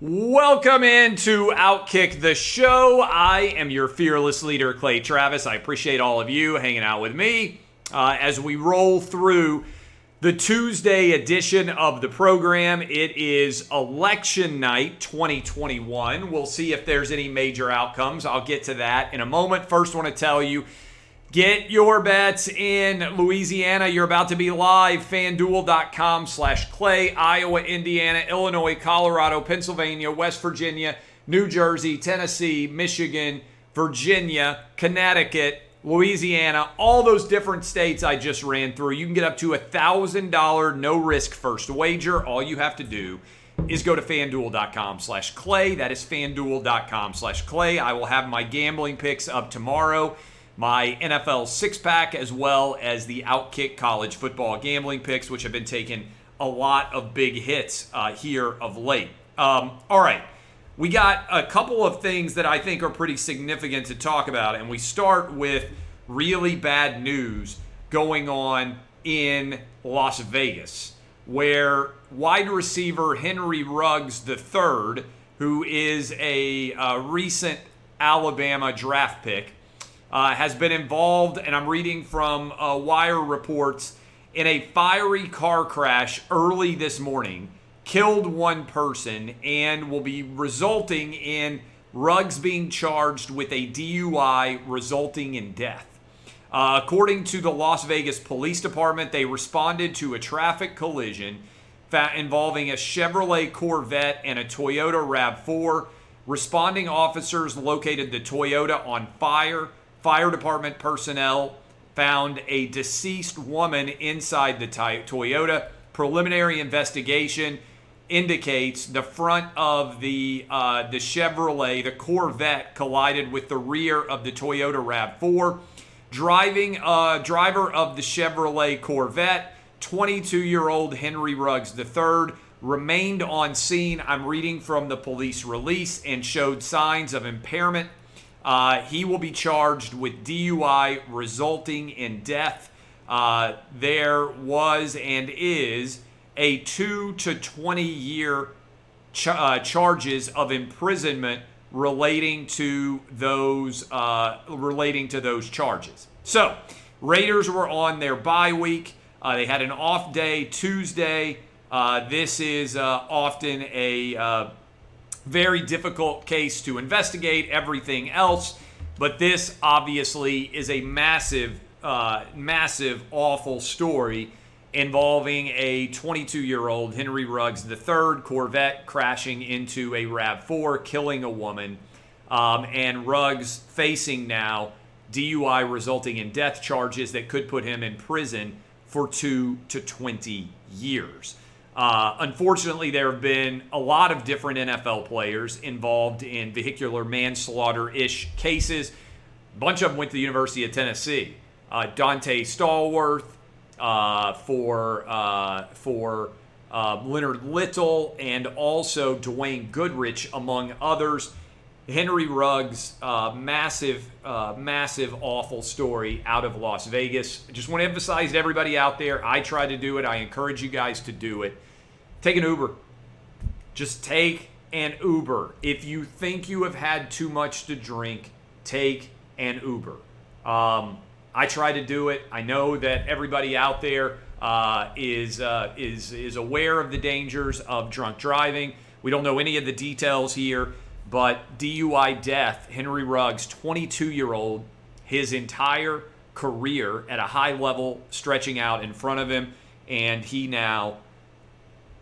Welcome into Outkick the Show. I am your fearless leader, Clay Travis. I appreciate all of you hanging out with me uh, as we roll through the Tuesday edition of the program. It is election night 2021. We'll see if there's any major outcomes. I'll get to that in a moment. First, want to tell you Get your bets in Louisiana. You're about to be live. FanDuel.com slash Clay. Iowa, Indiana, Illinois, Colorado, Pennsylvania, West Virginia, New Jersey, Tennessee, Michigan, Virginia, Connecticut, Louisiana, all those different states I just ran through. You can get up to a $1,000 no risk first wager. All you have to do is go to fanduel.com slash clay. That is fanduel.com slash clay. I will have my gambling picks up tomorrow my NFL six pack, as well as the Outkick college football gambling picks, which have been taking a lot of big hits uh, here of late. Um, all right, we got a couple of things that I think are pretty significant to talk about, and we start with really bad news going on in Las Vegas, where wide receiver Henry Ruggs III, who is a, a uh, recent Alabama draft pick, uh, has been involved, and I'm reading from uh, Wire reports, in a fiery car crash early this morning, killed one person, and will be resulting in Ruggs being charged with a DUI resulting in death. Uh, according to the Las Vegas Police Department, they responded to a traffic collision involving a Chevrolet Corvette and a Toyota RAV4. Responding officers located the Toyota on fire Fire department personnel found a deceased woman inside the Toyota. Preliminary investigation indicates the front of the uh, the Chevrolet, the Corvette, collided with the rear of the Toyota Rav4. Driving uh, driver of the Chevrolet Corvette, 22-year-old Henry Ruggs III, remained on scene. I'm reading from the police release and showed signs of impairment uh, he will be charged with DUI resulting in death. Uh, there was and is a two to 20 year ch- uh, charges of imprisonment relating to those uh, relating to those charges. So, Raiders were on their bye week. Uh, they had an off day Tuesday. Uh, this is often a very difficult case to investigate, everything else. But this obviously is a massive, uh, massive, awful story involving a 22 year old Henry Ruggs III Corvette crashing into a RAV4, killing a woman, um, and Ruggs facing now DUI resulting in death charges that could put him in prison for two to 20 years. Uh, unfortunately, there have been a lot of different NFL players involved in vehicular manslaughter ish cases. A bunch of them went to the University of Tennessee. Uh, Donté Stallworth uh, for uh, for uh, Leonard Little and also Dwayne Goodrich, among others. Henry Ruggs, uh, massive, massive, awful story out of Las Vegas. Just want to emphasize to everybody out there I try to do it. I encourage you guys to do it. Take an Uber. Just take an Uber. If you think you have had too much to drink, take an Uber. Um, I try to do it. I know that everybody out there uh, is uh, is is aware of the dangers of drunk driving. We don't know any of the details here, but DUI death. Henry Ruggs, 22 year old, his entire career at a high level stretching out in front of him, and he now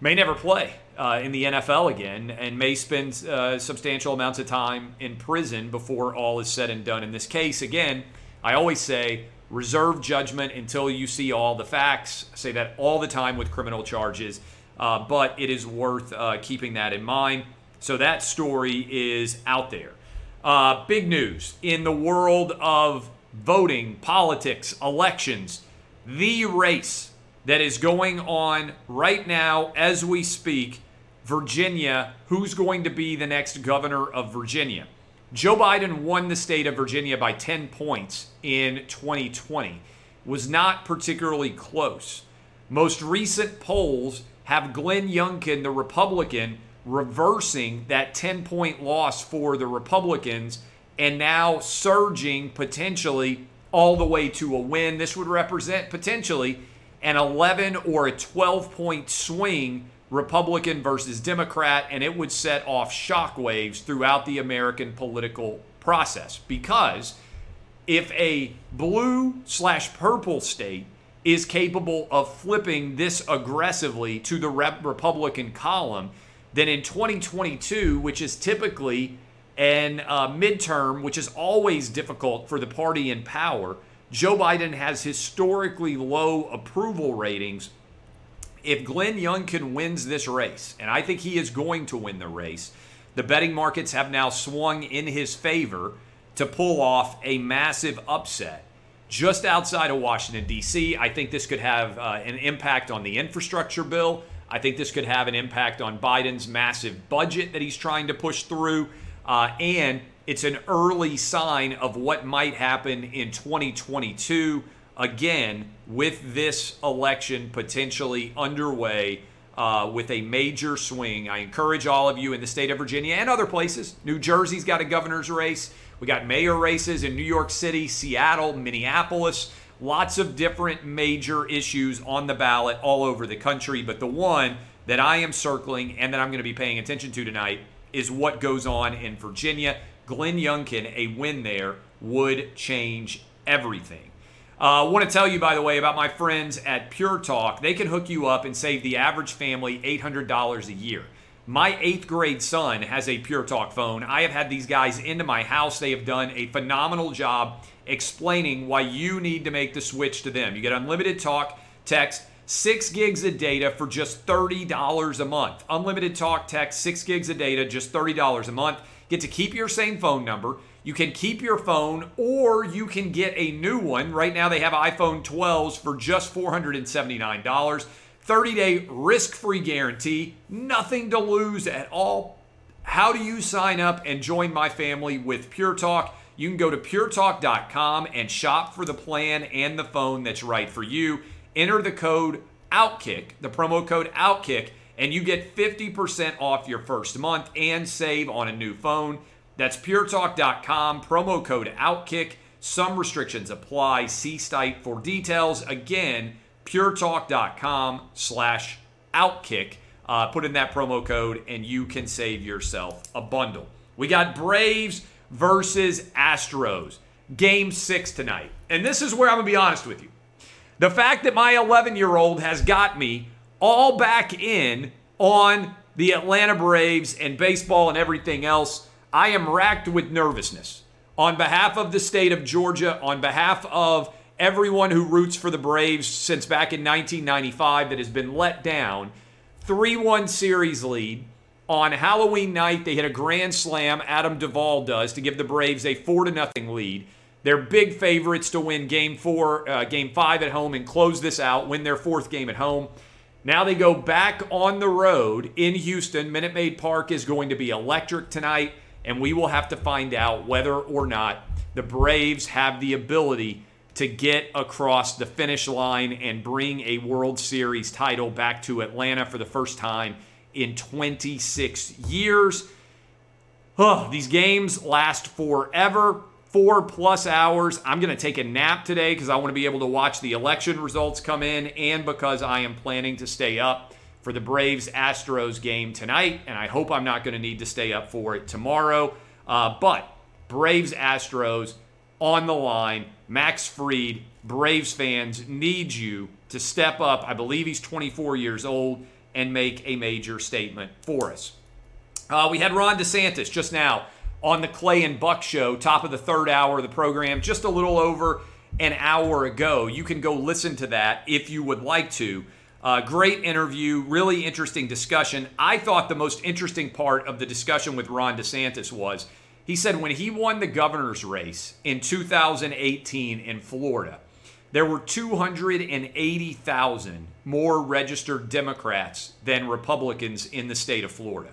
may never play uh, in the NFL again and may spend uh, substantial amounts of time in prison before all is said and done. In this case, again, I always say reserve judgment until you see all the facts. I say that all the time with criminal charges, uh, but it is worth uh, keeping that in mind. So that story is out there. Uh, big news in the world of voting, politics, elections. The race that is going on right now as we speak Virginia, who's going to be the next governor of Virginia. Joe Biden won the state of Virginia by 10 points in 2020. Was not particularly close. Most recent polls have Glenn Youngkin, the Republican, reversing that 10 point loss for the Republicans and now surging potentially all the way to a win. This would represent potentially an 11 or a 12 point swing Republican versus Democrat, and it would set off shockwaves throughout the American political process. Because if a blue slash purple state is capable of flipping this aggressively to the Republican column, then in 2022, which is typically an uh, midterm, which is always difficult for the party in power, Joe Biden has historically low approval ratings if Glenn Youngkin wins this race, and I think he is going to win the race, the betting markets have now swung in his favor to pull off a massive upset just outside of Washington, D.C. I think this could have uh, an impact on the infrastructure bill. I think this could have an impact on Biden's massive budget that he's trying to push through. Uh, and it's an early sign of what might happen in 2022 again, with this election potentially underway uh, with a major swing, I encourage all of you in the state of Virginia and other places. New Jersey's got a governor's race. We got mayor races in New York City, Seattle, Minneapolis. Lots of different major issues on the ballot all over the country. But the one that I am circling and that I'm going to be paying attention to tonight is what goes on in Virginia. Glenn Youngkin, a win there would change everything. I uh, want to tell you, by the way, about my friends at Pure Talk. They can hook you up and save the average family $800 a year. My eighth grade son has a Pure Talk phone. I have had these guys into my house. They have done a phenomenal job explaining why you need to make the switch to them. You get unlimited talk, text, six gigs of data for just $30 a month. Unlimited talk, text, six gigs of data, just $30 a month. Get to keep your same phone number. You can keep your phone or you can get a new one. Right now, they have iPhone 12s for just $479. 30 day risk free guarantee, nothing to lose at all. How do you sign up and join my family with Pure Talk? You can go to puretalk.com and shop for the plan and the phone that's right for you. Enter the code OUTKICK, the promo code OUTKICK, and you get 50% off your first month and save on a new phone. That's puretalk.com, promo code OUTKICK. Some restrictions apply. See site for details. Again, puretalk.com slash OUTKICK. Uh, put in that promo code and you can save yourself a bundle. We got Braves versus Astros. Game six tonight. And this is where I'm going to be honest with you. The fact that my 11 year old has got me all back in on the Atlanta Braves and baseball and everything else I am racked with nervousness on behalf of the state of Georgia, on behalf of everyone who roots for the Braves since back in 1995 that has been let down. 3 1 series lead. On Halloween night, they hit a grand slam, Adam Duvall does, to give the Braves a 4 0 lead. They're big favorites to win game four, uh, game five at home and close this out, win their fourth game at home. Now they go back on the road in Houston. Minute Maid Park is going to be electric tonight and we will have to find out whether or not the Braves have the ability to get across the finish line and bring a World Series title back to Atlanta for the first time in 26 years. Oh, these games last forever, four plus hours. I'm going to take a nap today because I want to be able to watch the election results come in and because I am planning to stay up for the Braves Astros game tonight, and I hope I'm not going to need to stay up for it tomorrow. Uh, but Braves Astros on the line. Max Fried, Braves fans need you to step up. I believe he's 24 years old and make a major statement for us. Uh, we had Ron DeSantis just now on the Clay and Buck show, top of the third hour of the program, just a little over an hour ago. You can go listen to that if you would like to. Uh, great interview, really interesting discussion. I thought the most interesting part of the discussion with Ron DeSantis was he said when he won the governor's race in 2018 in Florida, there were 280,000 more registered Democrats than Republicans in the state of Florida.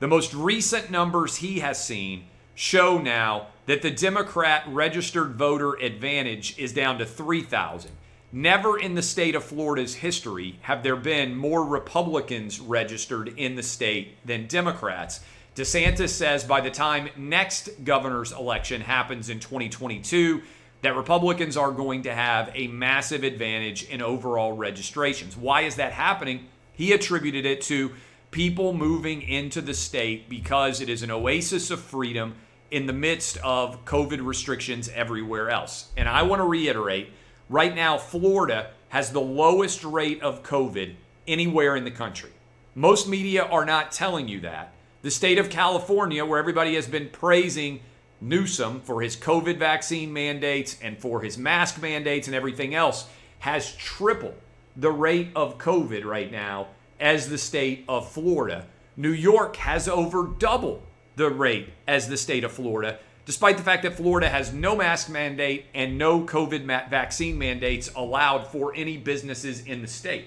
The most recent numbers he has seen show now that the Democrat registered voter advantage is down to 3,000. Never in the state of Florida's history have there been more Republicans registered in the state than Democrats. DeSantis says by the time next governor's election happens in 2022, that Republicans are going to have a massive advantage in overall registrations. Why is that happening? He attributed it to people moving into the state because it is an oasis of freedom in the midst of COVID restrictions everywhere else. And I want to reiterate right now, Florida has the lowest rate of COVID anywhere in the country. Most media are not telling you that. The state of California, where everybody has been praising Newsom for his COVID vaccine mandates and for his mask mandates and everything else, has tripled the rate of COVID right now as the state of Florida. New York has over double the rate as the state of Florida, despite the fact that Florida has no mask mandate and no COVID vaccine mandates allowed for any businesses in the state.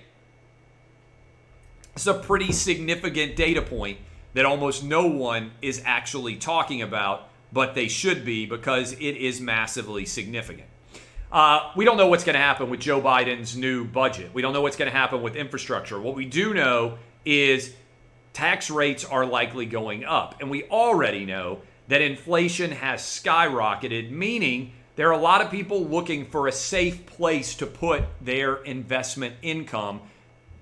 It's a pretty significant data point that almost no one is actually talking about, but they should be because it is massively significant. Uh, we don't know what's going to happen with Joe Biden's new budget. We don't know what's going to happen with infrastructure. What we do know is tax rates are likely going up. And we already know that inflation has skyrocketed, meaning there are a lot of people looking for a safe place to put their investment income.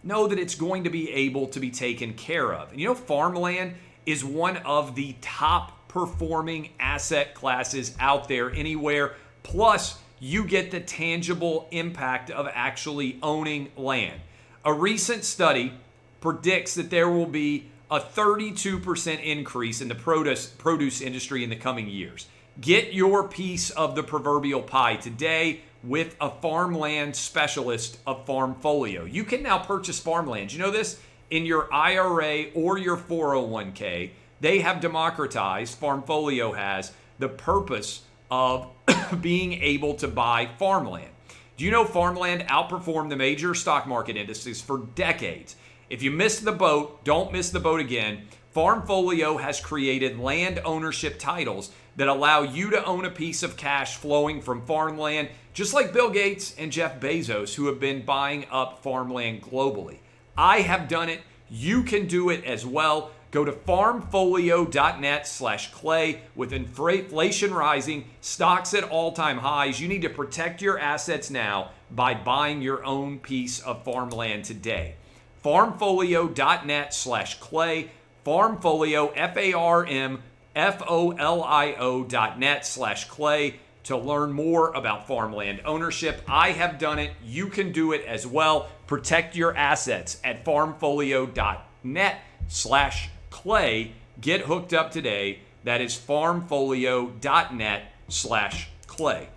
Know that it's going to be able to be taken care of. And you know, farmland is one of the top performing asset classes out there anywhere. Plus, you get the tangible impact of actually owning land. A recent study predicts that there will be a 32% increase in the produce, produce industry in the coming years. Get your piece of the proverbial pie today with a farmland specialist of Farmfolio. You can now purchase farmland. You know this? In your IRA or your 401k, they have democratized, Farmfolio has, the purpose of being able to buy farmland. Do you know farmland outperformed the major stock market indices for decades? If you missed the boat, don't miss the boat again. Farmfolio has created land ownership titles that allow you to own a piece of cash flowing from farmland, just like Bill Gates and Jeff Bezos, who have been buying up farmland globally. I have done it. You can do it as well. Go to farmfolio.net slash clay. With inflation rising, stocks at all time highs, you need to protect your assets now by buying your own piece of farmland today. Farmfolio.net slash clay. Farmfolio, F A R M F O L I O dot slash clay to learn more about farmland ownership. I have done it. You can do it as well. Protect your assets at farmfolio.net slash clay. Get hooked up today. That is farmfolio.net slash clay.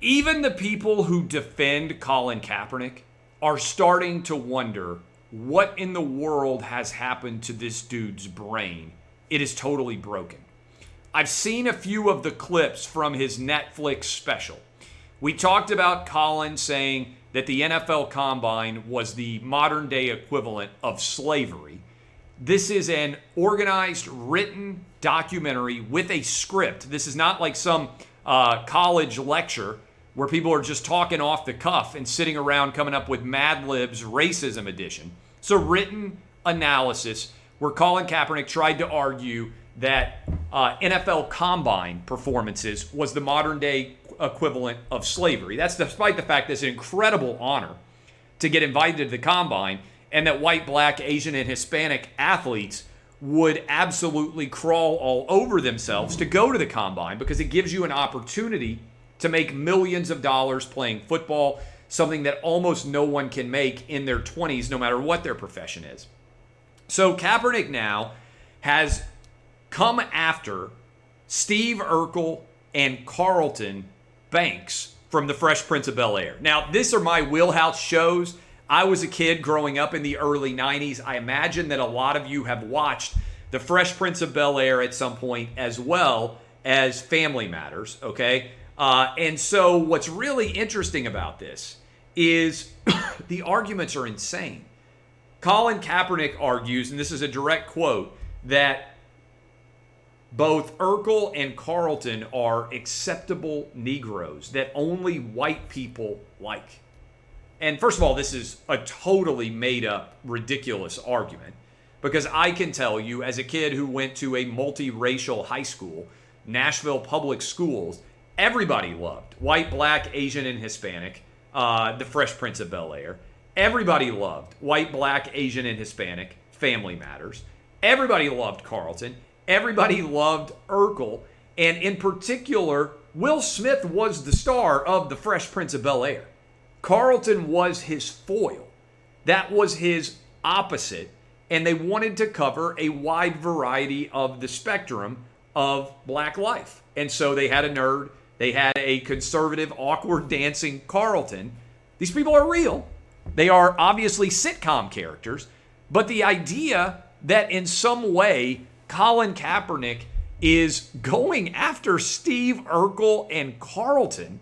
Even the people who defend Colin Kaepernick are starting to wonder what in the world has happened to this dude's brain. It is totally broken. I've seen a few of the clips from his Netflix special. We talked about Colin saying that the NFL Combine was the modern day equivalent of slavery. This is an organized, written documentary with a script. This is not like some uh, college lecture where people are just talking off the cuff and sitting around coming up with Mad Libs Racism Edition. It's a written analysis where Colin Kaepernick tried to argue that uh, NFL combine performances was the modern day equivalent of slavery. That's despite the fact that it's an incredible honor to get invited to the combine and that white, black, Asian, and Hispanic athletes would absolutely crawl all over themselves to go to the combine because it gives you an opportunity to make millions of dollars playing football, something that almost no one can make in their 20s, no matter what their profession is. So Kaepernick now has come after Steve Urkel and Carlton Banks from The Fresh Prince of Bel Air. Now, these are my wheelhouse shows. I was a kid growing up in the early 90s. I imagine that a lot of you have watched The Fresh Prince of Bel Air at some point as well as Family Matters, okay? Uh, and so, what's really interesting about this is the arguments are insane. Colin Kaepernick argues, and this is a direct quote, that both Urkel and Carlton are acceptable Negroes that only white people like. And first of all, this is a totally made up, ridiculous argument because I can tell you, as a kid who went to a multiracial high school, Nashville Public Schools, everybody loved white, black, Asian, and Hispanic, uh, The Fresh Prince of Bel Air. Everybody loved white, black, Asian, and Hispanic, Family Matters. Everybody loved Carlton. Everybody loved Urkel. And in particular, Will Smith was the star of The Fresh Prince of Bel Air. Carlton was his foil. That was his opposite. And they wanted to cover a wide variety of the spectrum of black life. And so they had a nerd, they had a conservative, awkward dancing Carlton. These people are real. They are obviously sitcom characters, but the idea that in some way Colin Kaepernick is going after Steve Urkel and Carlton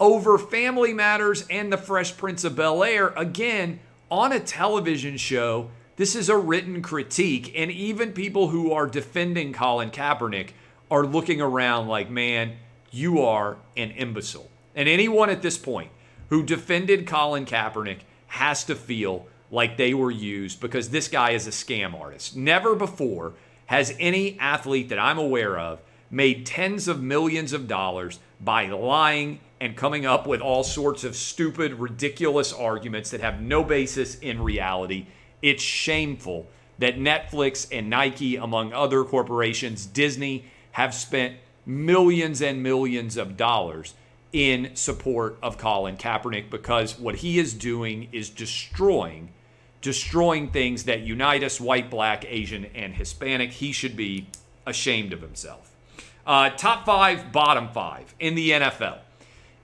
over Family Matters and The Fresh Prince of Bel Air, again, on a television show. This is a written critique, and even people who are defending Colin Kaepernick are looking around like, man, you are an imbecile. And anyone at this point who defended Colin Kaepernick has to feel like they were used because this guy is a scam artist. Never before has any athlete that I'm aware of made tens of millions of dollars by lying and coming up with all sorts of stupid, ridiculous arguments that have no basis in reality. It's shameful that Netflix and Nike, among other corporations, Disney, have spent millions and millions of dollars in support of Colin Kaepernick because what he is doing is destroying destroying things that unite us white, black, Asian, and Hispanic. He should be ashamed of himself. Uh, top five, bottom five in the NFL.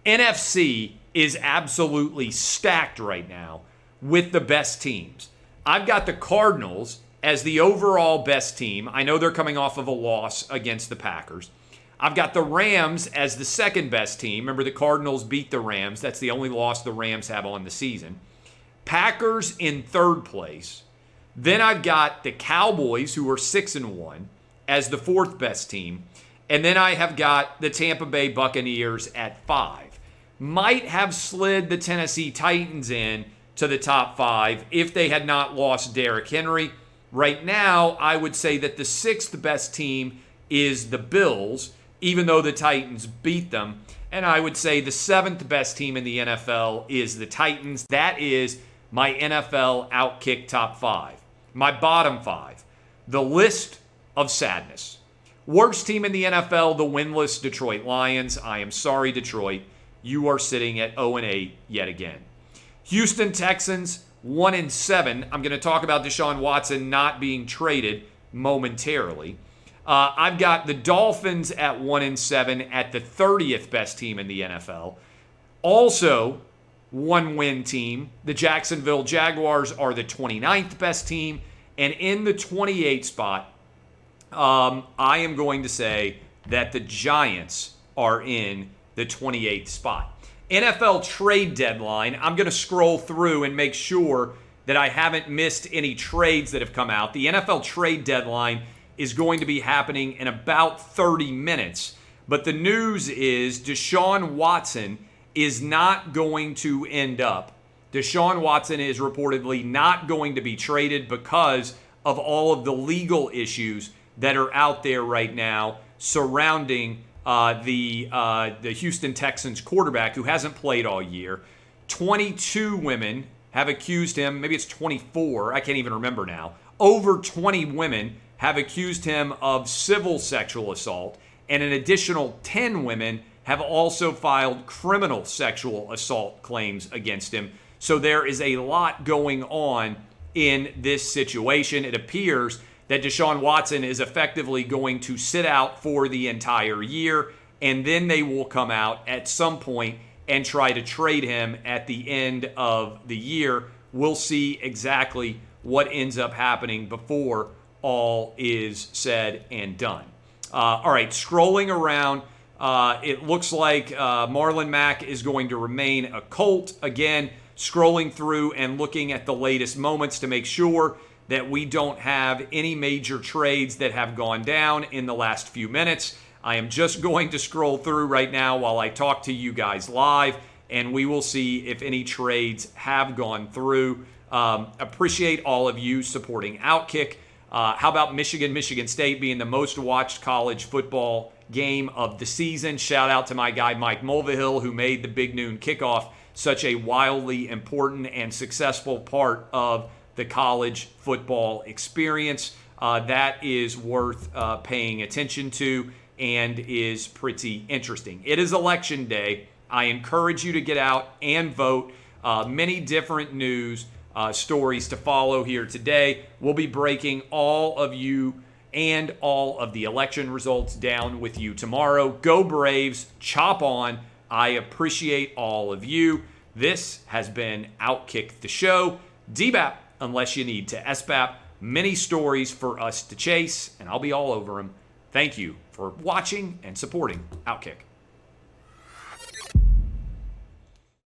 NFC is absolutely stacked right now with the best teams. I've got the Cardinals as the overall best team. I know they're coming off of a loss against the Packers. I've got the Rams as the second best team. Remember, the Cardinals beat the Rams. That's the only loss the Rams have on the season. Packers in third place. Then I've got the Cowboys, who are six and one, as the fourth best team. And then I have got the Tampa Bay Buccaneers at five. Might have slid the Tennessee Titans in to the top five if they had not lost Derrick Henry. Right now, I would say that the sixth best team is the Bills, even though the Titans beat them. And I would say the seventh best team in the NFL is the Titans. That is my NFL Outkick top five. My bottom five. The list of sadness. Worst team in the NFL, the winless Detroit Lions. I am sorry, Detroit. You are sitting at 0 8 yet again. Houston Texans, 1 and 7. I'm going to talk about Deshaun Watson not being traded momentarily. Uh, I've got the Dolphins at 1 and 7 at the 30th best team in the NFL. Also, one win team. The Jacksonville Jaguars are the 29th best team. And in the 28th spot, um, I am going to say that the Giants are in the 28th spot. NFL trade deadline, I'm going to scroll through and make sure that I haven't missed any trades that have come out. The NFL trade deadline is going to be happening in about 30 minutes. But the news is Deshaun Watson is not going to end up. Deshaun Watson is reportedly not going to be traded because of all of the legal issues that are out there right now surrounding uh, the uh, the Houston Texans quarterback who hasn't played all year. 22 women have accused him. Maybe it's 24. I can't even remember now. Over 20 women have accused him of civil sexual assault, and an additional 10 women have also filed criminal sexual assault claims against him. So there is a lot going on in this situation. It appears that Deshaun Watson is effectively going to sit out for the entire year, and then they will come out at some point and try to trade him at the end of the year. We'll see exactly what ends up happening before all is said and done. Uh, all right, scrolling around, uh, it looks like uh, Marlon Mack is going to remain a Colt. Again, scrolling through and looking at the latest moments to make sure that we don't have any major trades that have gone down in the last few minutes. I am just going to scroll through right now while I talk to you guys live, and we will see if any trades have gone through. Um, appreciate all of you supporting Outkick. Uh, how about Michigan, Michigan State being the most watched college football game of the season? Shout out to my guy Mike Mulvihill, who made the Big Noon kickoff such a wildly important and successful part of the college football experience. Uh, that is worth uh, paying attention to and is pretty interesting. It is election day. I encourage you to get out and vote. Uh, many different news uh, stories to follow here today. We'll be breaking all of you and all of the election results down with you tomorrow. Go Braves, chop on. I appreciate all of you. This has been Outkick the Show. DBAP, unless you need to SBAP. Many stories for us to chase, and I'll be all over them. Thank you for watching and supporting Outkick.